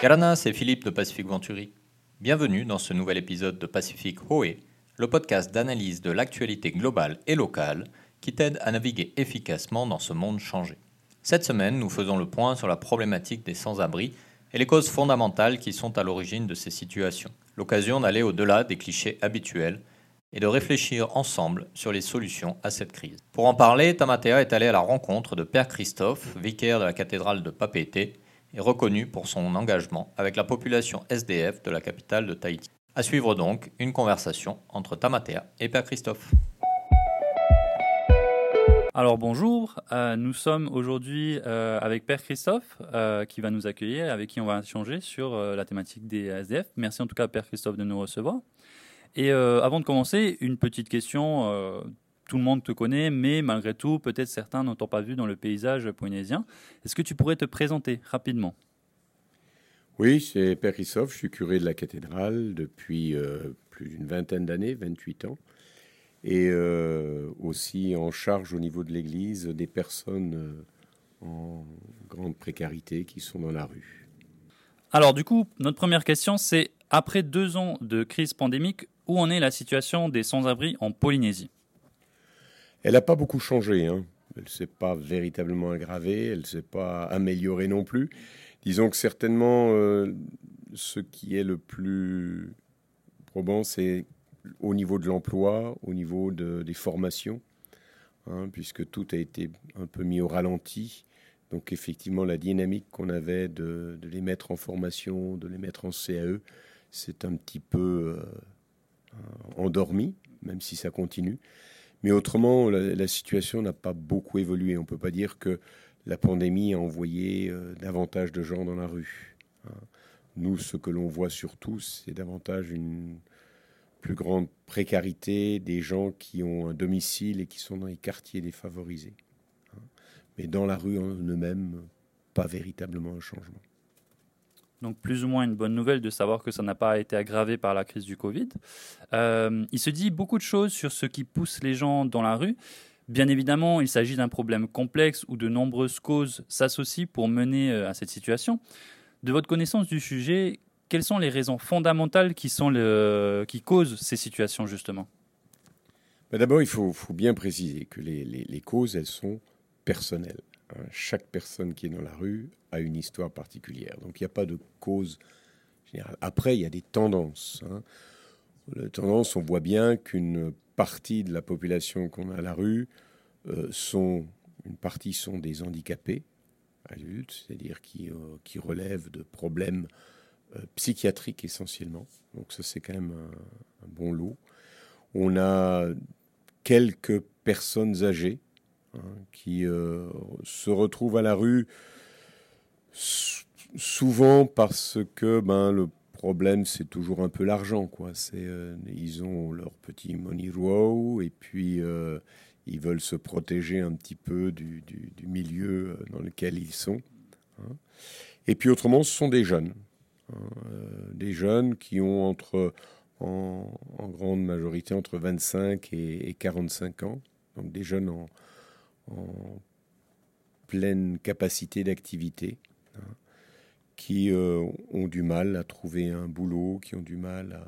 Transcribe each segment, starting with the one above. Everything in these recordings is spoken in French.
Yarana, c'est Philippe de Pacific Venturi. Bienvenue dans ce nouvel épisode de Pacific Hoé, le podcast d'analyse de l'actualité globale et locale qui t'aide à naviguer efficacement dans ce monde changé. Cette semaine, nous faisons le point sur la problématique des sans-abri et les causes fondamentales qui sont à l'origine de ces situations. L'occasion d'aller au-delà des clichés habituels et de réfléchir ensemble sur les solutions à cette crise. Pour en parler, Tamatea est allé à la rencontre de Père Christophe, vicaire de la cathédrale de Papeete, et reconnu pour son engagement avec la population SDF de la capitale de Tahiti. À suivre donc une conversation entre Tamatea et Père Christophe. Alors bonjour, euh, nous sommes aujourd'hui euh, avec Père Christophe euh, qui va nous accueillir, avec qui on va échanger sur la thématique des SDF. Merci en tout cas Père Christophe de nous recevoir. Et avant de commencer, une petite question. Tout le monde te connaît, mais malgré tout, peut-être certains n'ont pas vu dans le paysage polynésien. Est-ce que tu pourrais te présenter rapidement? Oui, c'est Père Christophe, je suis curé de la cathédrale depuis plus d'une vingtaine d'années, 28 ans et euh, aussi en charge au niveau de l'Église des personnes euh, en grande précarité qui sont dans la rue. Alors du coup, notre première question, c'est après deux ans de crise pandémique, où en est la situation des sans-abri en Polynésie? Elle n'a pas beaucoup changé. Hein. Elle ne s'est pas véritablement aggravée, elle ne s'est pas améliorée non plus. Disons que certainement, euh, ce qui est le plus probant, c'est au niveau de l'emploi, au niveau des formations, hein, puisque tout a été un peu mis au ralenti. Donc effectivement, la dynamique qu'on avait de, les mettre en formation, de les mettre en CAE, c'est un petit peu euh, endormi, même si ça continue. Mais autrement, la, situation n'a pas beaucoup évolué. On ne peut pas dire que la pandémie a envoyé euh, davantage de gens dans la rue. Hein. Nous, ce que l'on voit surtout, c'est davantage une, plus grande précarité des gens qui ont un domicile et qui sont dans les quartiers défavorisés. Hein. Mais dans la rue en eux-mêmes, pas véritablement un changement. Donc plus ou moins une bonne nouvelle de savoir que ça n'a pas été aggravé par la crise du Covid. Euh, il se dit beaucoup de choses sur ce qui pousse les gens dans la rue. Bien évidemment, il s'agit d'un problème complexe où de nombreuses causes s'associent pour mener euh, à cette situation. De votre connaissance du sujet, quelles sont les raisons fondamentales qui, sont qui causent ces situations, justement? Bah, D'abord, il faut, bien préciser que les, causes, elles sont personnelles. Chaque personne qui est dans la rue a une histoire particulière. Donc, il n'y a pas de cause générale. Après, il y a des tendances. Hein. Les tendances, on voit bien qu'une partie de la population qu'on a à la rue euh, sont, une partie sont des handicapés adultes, c'est-à-dire qui, euh, qui relèvent de problèmes euh, psychiatrique essentiellement. Donc ça c'est quand même un, bon lot. On a quelques personnes âgées hein, qui euh, se retrouvent à la rue souvent parce que ben, le problème c'est toujours un peu l'argent quoi. Euh, ils ont leur petit money row et puis ils veulent se protéger un petit peu du, milieu dans lequel ils sont. Hein. Et puis autrement, ce sont des jeunes. Euh, des jeunes qui ont entre, en, grande majorité entre 25 et, 45 ans, donc des jeunes en, pleine capacité d'activité, hein, qui euh, ont du mal à trouver un boulot, qui ont du mal à...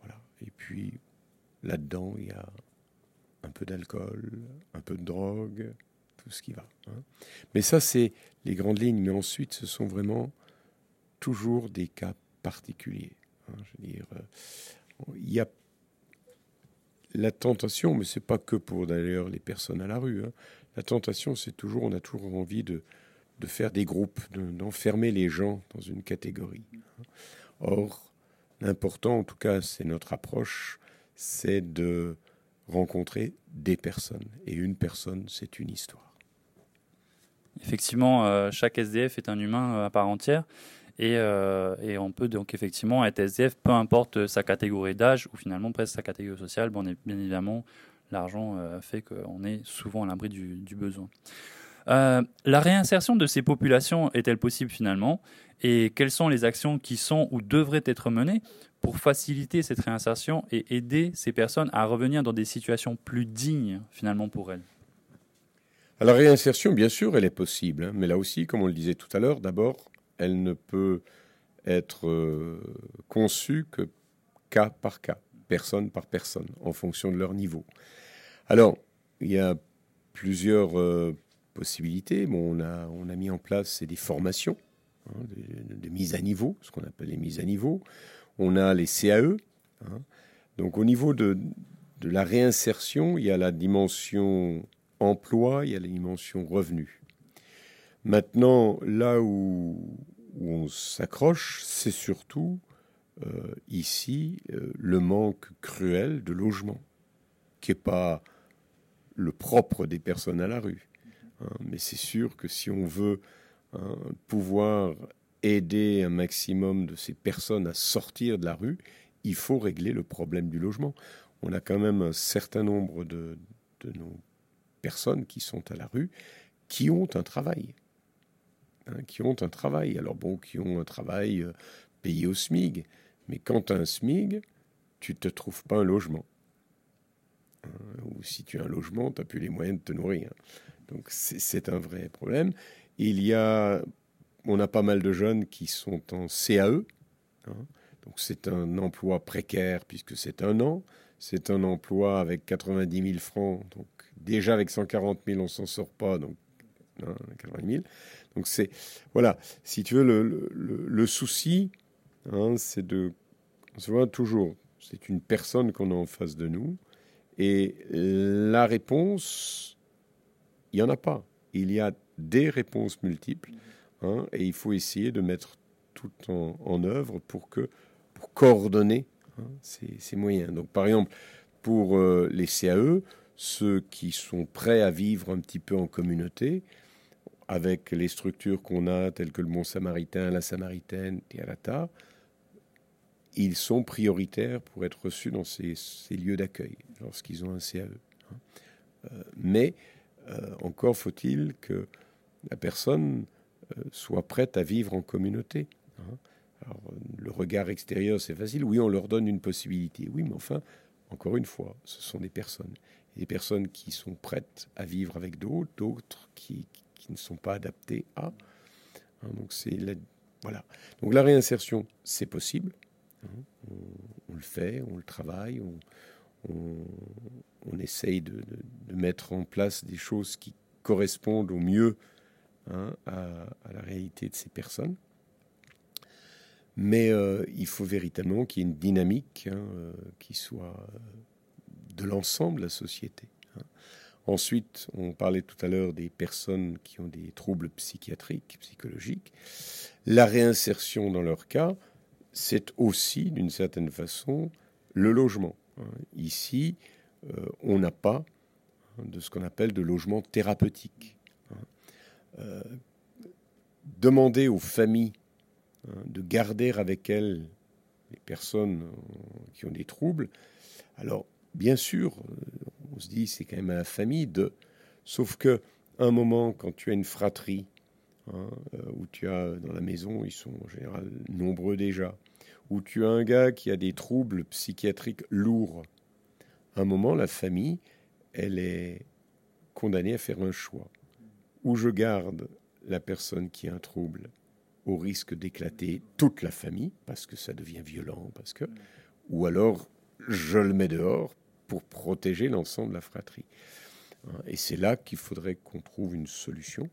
Voilà. Et puis là-dedans, il y a un peu d'alcool, un peu de drogue, tout ce qui va. Hein. Mais ça, c'est les grandes lignes. Mais ensuite, ce sont vraiment toujours des cas particuliers. Hein, je veux dire, euh, il y a la tentation, mais c'est pas que pour d'ailleurs les personnes à la rue. Hein. La tentation, c'est toujours, on a toujours envie de, de faire des groupes, d'enfermer les gens dans une catégorie. Hein. Or, l'important, en tout cas, c'est notre approche, c'est de rencontrer des personnes. Et une personne, c'est une histoire. Effectivement, euh, chaque SDF est un humain euh, à part entière. Euh, et, on peut donc effectivement être SDF, peu importe sa catégorie d'âge ou finalement presque sa catégorie sociale. Bien évidemment, l'argent euh, fait qu'on est souvent à l'abri du, besoin. Euh, la réinsertion de ces populations est-elle possible finalement? Et quelles sont les actions qui sont ou devraient être menées pour faciliter cette réinsertion et aider ces personnes à revenir dans des situations plus dignes finalement pour elles? La réinsertion, bien sûr, elle est possible, hein, mais là aussi, comme on le disait tout à l'heure, d'abord, elle ne peut être euh, conçus que cas par cas, personne par personne, en fonction de leur niveau. Alors, il y a plusieurs euh, possibilités. Bon, on, a, on a mis en place des formations, hein, des, mises à niveau, ce qu'on appelle les mises à niveau. On a les CAE. Hein. Donc, au niveau de, de la réinsertion, il y a la dimension emploi, il y a la dimension revenu. Maintenant, là où, on s'accroche, c'est surtout euh, ici euh, le manque cruel de logement, qui n'est pas le propre des personnes à la rue. Hein. mais c'est sûr que si on veut hein, pouvoir aider un maximum de ces personnes à sortir de la rue, il faut régler le problème du logement. On a quand même un certain nombre de nos personnes qui sont à la rue qui ont un travail. Hein, qui ont un travail. Alors bon, qui ont un travail euh, payé au SMIG. Mais quand tu as un SMIG, tu ne te trouves pas un logement. Hein, ou si tu as un logement, tu n'as plus les moyens de te nourrir. Donc c'est un vrai problème. Il y a, on a pas mal de jeunes qui sont en CAE. Hein. donc c'est un emploi précaire puisque c'est un an. C'est un emploi avec 90 000 francs. Donc déjà avec 140 000, on s'en sort pas. Donc 80 000. Donc c'est voilà, si tu veux, le, le, souci, hein, c'est de, on se voit toujours, c'est une personne qu'on a en face de nous, et la réponse, il y en a pas. Il y a des réponses multiples, hein, et il faut essayer de mettre tout en, en œuvre pour que pour coordonner hein, ces, ces, moyens. Donc par exemple pour euh, les CAE, ceux qui sont prêts à vivre un petit peu en communauté, avec les structures qu'on a, telles que le Mont Samaritain, la Samaritaine, Tialata, ils sont prioritaires pour être reçus dans ces, lieux d'accueil lorsqu'ils ont un CAE. Hein. Euh, mais euh, encore faut-il que la personne euh, soit prête à vivre en communauté. Hein. Alors, le regard extérieur, c'est facile. Oui, on leur donne une possibilité. Oui, mais enfin, encore une fois, ce sont des personnes. des personnes qui sont prêtes à vivre avec d'autres, d'autres qui, qui ne sont pas adaptés à. Hein, donc c'est la, voilà. Donc la réinsertion, c'est possible. Hein, on, le fait, on le travaille, on, on, essaye de, mettre en place des choses qui correspondent au mieux hein, à, la réalité de ces personnes. Mais euh, il faut véritablement qu'il y ait une dynamique euh, qui soit de l'ensemble de la société. Ensuite, on parlait tout à l'heure des personnes qui ont des troubles psychiatriques, psychologiques. La réinsertion dans leur cas, c'est aussi, d'une certaine façon, le logement. Hein. Ici, euh, on n'a pas hein, de ce qu'on appelle de logement thérapeutique. Hein. Euh, demander aux familles de garder avec elles les personnes euh, qui ont des troubles, alors bien sûr, on se dit c'est quand même à la famille de. Sauf que un moment, quand tu as une fratrie, hein, euh, où tu as dans la maison, ils sont en général nombreux déjà, où tu as un gars qui a des troubles psychiatriques lourds, un moment, la famille, elle est condamnée à faire un choix. Ou je garde la personne qui a un trouble au risque d'éclater toute la famille, parce que ça devient violent, parce que, ou alors je le mets dehors pour protéger l'ensemble de la fratrie. Hein, et c'est là qu'il faudrait qu'on trouve une solution.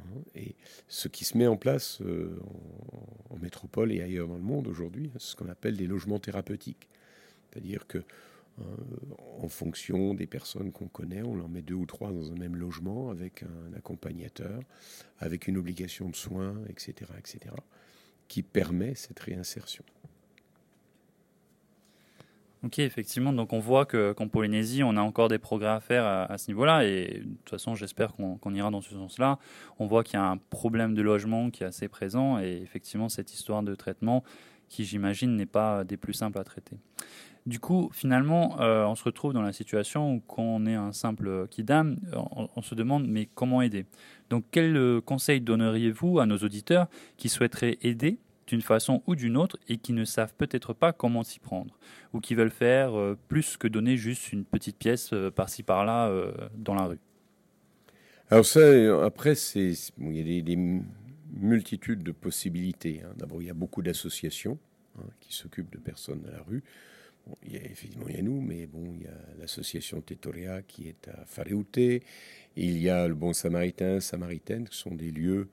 Hein, et ce qui se met en place euh, en, métropole et ailleurs dans le monde aujourd'hui, c'est ce qu'on appelle des logements thérapeutiques. C'est-à-dire que euh, en fonction des personnes qu'on connaît, on en met deux ou trois dans un même logement avec un accompagnateur, avec une obligation de soins, etc., etc., qui permet cette réinsertion. Ok, effectivement. Donc on voit qu'en Polynésie, on a encore des progrès à faire à, ce niveau-là. Et de toute façon, j'espère qu'on ira dans ce sens-là. On voit qu'il y a un problème de logement qui est assez présent. Et effectivement, cette histoire de traitement, qui j'imagine n'est pas des plus simples à traiter. Du coup, finalement, euh, on se retrouve dans la situation où quand on est un simple kidam, on, on se demande mais comment aider? Donc quel conseil donneriez-vous à nos auditeurs qui souhaiteraient aider d'une façon ou d'une autre et qui ne savent peut-être pas comment s'y prendre ou qui veulent faire euh, plus que donner juste une petite pièce euh, par-ci par-là euh, dans la rue. Alors ça, après, c'est il y a des, multitude de possibilités. Hein. D'abord, il y a beaucoup d'associations hein, qui s'occupent de personnes à la rue. il y a, effectivement, il y a nous, mais bon, il y a l'association Tetoria qui est à Fareute. Il y a le Bon Samaritain, Samaritaine, qui sont des lieux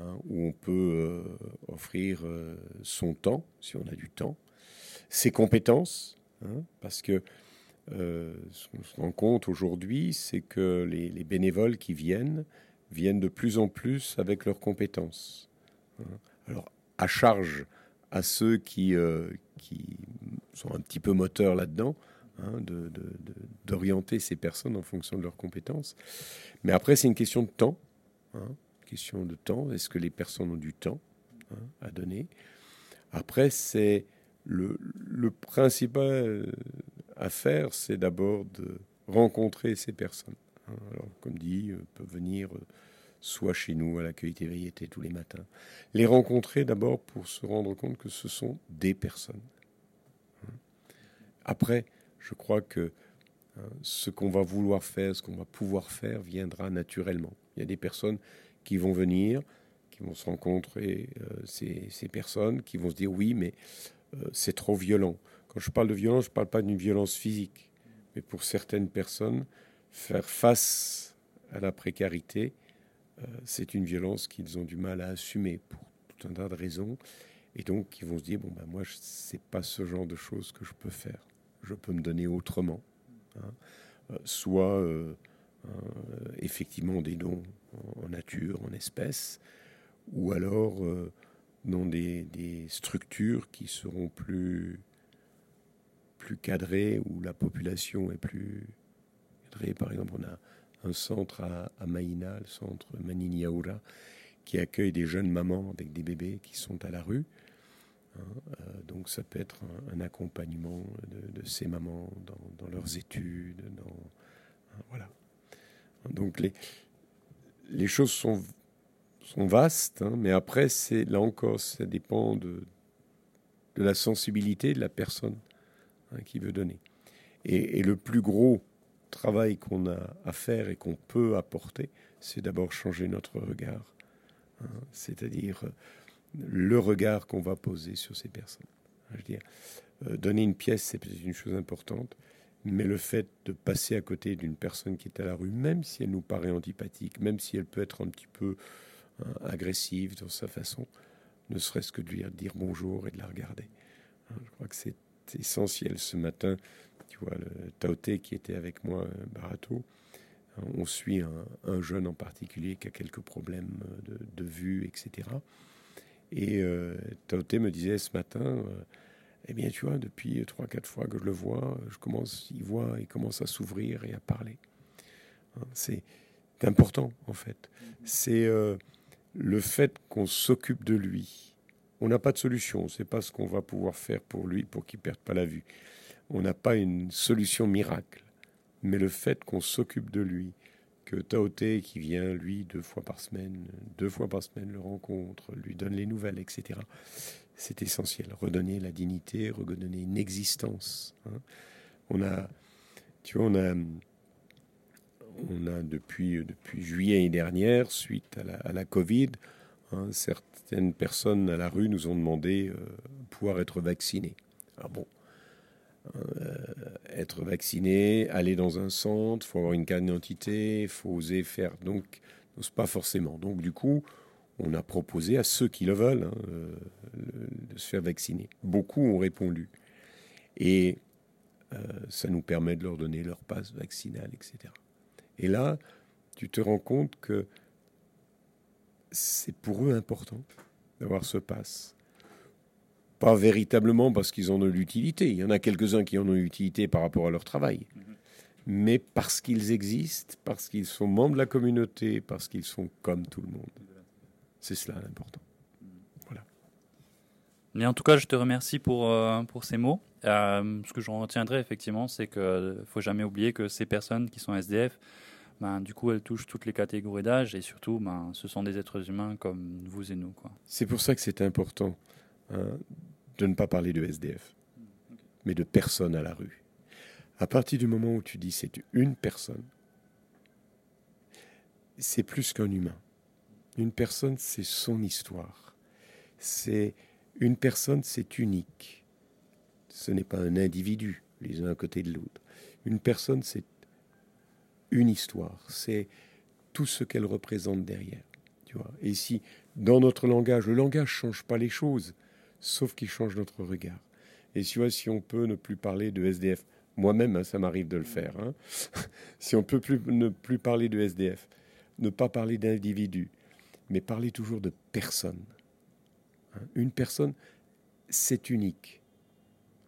hein, où on peut euh, offrir euh, son temps, si on a du temps, ses compétences, parce que euh, ce qu'on se rend compte aujourd'hui, c'est que les, bénévoles qui viennent viennent de plus en plus avec leurs compétences. Hein. Alors, à charge à ceux qui, qui sont un petit peu moteurs là-dedans, hein, d'orienter ces personnes en fonction de leurs compétences. Mais après, c'est une question de temps. Hein, question de temps. Est-ce que les personnes ont du temps à donner? Après, c'est le, principal à faire, c'est d'abord de rencontrer ces personnes. Hein, alors, comme dit, euh, peuvent venir euh, soit chez nous à l'accueil TVIT tous les matins. Les rencontrer d'abord pour se rendre compte que ce sont des personnes. Hein. Après, je crois que hein, ce qu'on va vouloir faire, ce qu'on va pouvoir faire, viendra naturellement. Il y a des personnes qui vont venir, qui vont se rencontrer, euh, ces, personnes, qui vont se dire oui, mais c'est trop violent. Quand je parle de violence, je ne parle pas d'une violence physique, mais pour certaines personnes, faire face à la précarité, euh, c'est une violence qu'ils ont du mal à assumer pour tout un tas de raisons. Et donc, ils vont se dire, bon, ben moi, ce n'est pas ce genre de choses que je peux faire. Je peux me donner autrement. Hein. Euh, soit, euh, effectivement, des dons en nature, en espèces, ou alors dans des, structures qui seront plus plus cadré, où la population est plus cadrée. Par exemple, on a un centre à, à Maïna, le centre Maniniaura, qui accueille des jeunes mamans avec des bébés qui sont à la rue. Hein, euh, donc ça peut être un, accompagnement de, ces mamans dans, leurs études. Dans, hein, voilà. Donc les, les choses sont, sont vastes, hein, mais après, c'est là encore, ça dépend de, de la sensibilité de la personne. Hein, qui veut donner. Et, le plus gros travail qu'on a à faire et qu'on peut apporter, c'est d'abord changer notre regard, hein, c'est-à-dire euh, le regard qu'on va poser sur ces personnes. Euh, donner une pièce, c'est peut-être une chose importante, mais le fait de passer à côté d'une personne qui est à la rue, même si elle nous paraît antipathique, même si elle peut être un petit peu hein, agressive dans sa façon, ne serait-ce que de lui dire bonjour et de la regarder. je crois que c'est essentiel ce matin. Tu vois, Taoté qui était avec moi, euh, Barato, hein, on suit un, jeune en particulier qui a quelques problèmes de, vue, etc. Et euh, Taoté me disait ce matin, euh, eh bien, tu vois, depuis trois, quatre fois que je le vois, je commence, il voit, il commence à s'ouvrir et à parler. Hein, c'est important, en fait. C'est le fait qu'on s'occupe de lui, on n'a pas de solution. On ne sait pas ce qu'on va pouvoir faire pour lui pour qu'il ne perde pas la vue. On n'a pas une solution miracle. Mais le fait qu'on s'occupe de lui, que Taoté, qui vient, lui, deux fois par semaine, deux fois par semaine, le rencontre, lui donne les nouvelles, etc., c'est essentiel. Redonner la dignité, redonner une existence. Hein. On a, tu vois, on a, on a depuis, depuis juillet dernière, suite à la, Covid, Hein, certaines personnes à la rue nous ont demandé euh, pouvoir être vaccinés. Ah bon, euh, être vacciné, aller dans un centre, faut avoir une carte d'identité, faut oser faire. Donc, c'est pas forcément. Donc, du coup, on a proposé à ceux qui le veulent hein, euh, de se faire vacciner. Beaucoup ont répondu. Et ça nous permet de leur donner leur passe vaccinal, etc. Et là, tu te rends compte que c'est pour eux important d'avoir ce pass. Pas véritablement parce qu'ils en ont l'utilité. Il y en a quelques-uns qui en ont l'utilité par rapport à leur travail. Mais parce qu'ils existent, parce qu'ils sont membres de la communauté, parce qu'ils sont comme tout le monde. C'est cela l'important. Mais en tout cas, je te remercie pour, euh, pour ces mots. Euh, ce que je retiendrai effectivement, c'est qu'il ne faut jamais oublier que ces personnes qui sont SDF, ben, du coup, elle touche toutes les catégories d'âge et surtout, ben, ce sont des êtres humains comme vous et nous. C'est pour ça que c'est important hein, de ne pas parler de SDF, mais de personnes à la rue. À partir du moment où tu dis c'est une personne, c'est plus qu'un humain. Une personne, c'est son histoire. C'est une personne, c'est unique. Ce n'est pas un individu, les uns à côté de l'autre. Une personne, c'est une histoire. C'est tout ce qu'elle représente derrière. Tu vois. Et si, dans notre langage, le langage change pas les choses, sauf qu'il change notre regard. Et tu vois, si on peut ne plus parler de SDF, moi-même, hein, ça m'arrive de le faire. Hein. si on peut plus, ne plus parler de SDF, ne pas parler d'individu, mais parler toujours de personne. Hein. Une personne, c'est unique.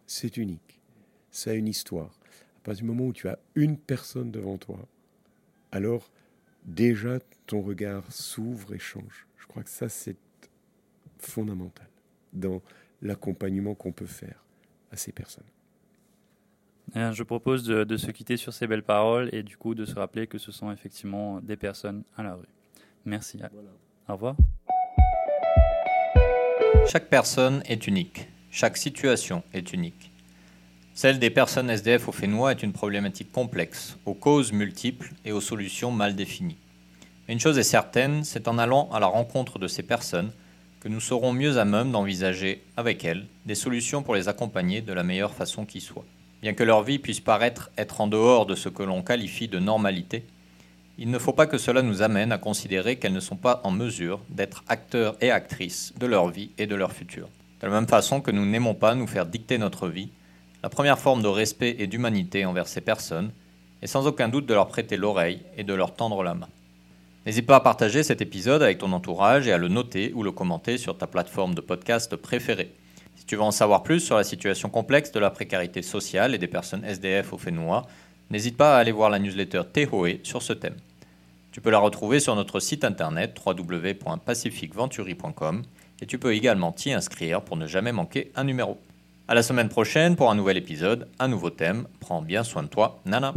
C'est unique. Ça a une histoire. À partir du moment où tu as une personne devant toi, alors déjà ton regard s'ouvre et change. Je crois que ça, c'est fondamental dans l'accompagnement qu'on peut faire à ces personnes. Je propose de, se quitter sur ces belles paroles et du coup de se rappeler que ce sont effectivement des personnes à la rue. Merci. Au revoir. Chaque personne est unique. Chaque situation est unique. Celle des personnes SDF au Fénois est une problématique complexe, aux causes multiples et aux solutions mal définies. Mais une chose est certaine, c'est en allant à la rencontre de ces personnes que nous serons mieux à même d'envisager avec elles des solutions pour les accompagner de la meilleure façon qui soit. Bien que leur vie puisse paraître être en dehors de ce que l'on qualifie de normalité, il ne faut pas que cela nous amène à considérer qu'elles ne sont pas en mesure d'être acteurs et actrices de leur vie et de leur futur. De la même façon que nous n'aimons pas nous faire dicter notre vie, la première forme de respect et d'humanité envers ces personnes est sans aucun doute de leur prêter l'oreille et de leur tendre la main. N'hésite pas à partager cet épisode avec ton entourage et à le noter ou le commenter sur ta plateforme de podcast préférée. Si tu veux en savoir plus sur la situation complexe de la précarité sociale et des personnes SDF au Fénois, n'hésite pas à aller voir la newsletter Tehoe sur ce thème. Tu peux la retrouver sur notre site internet www.pacificventuri.com et tu peux également t'y inscrire pour ne jamais manquer un numéro. À la semaine prochaine pour un nouvel épisode, un nouveau thème. Prends bien soin de toi, Nana.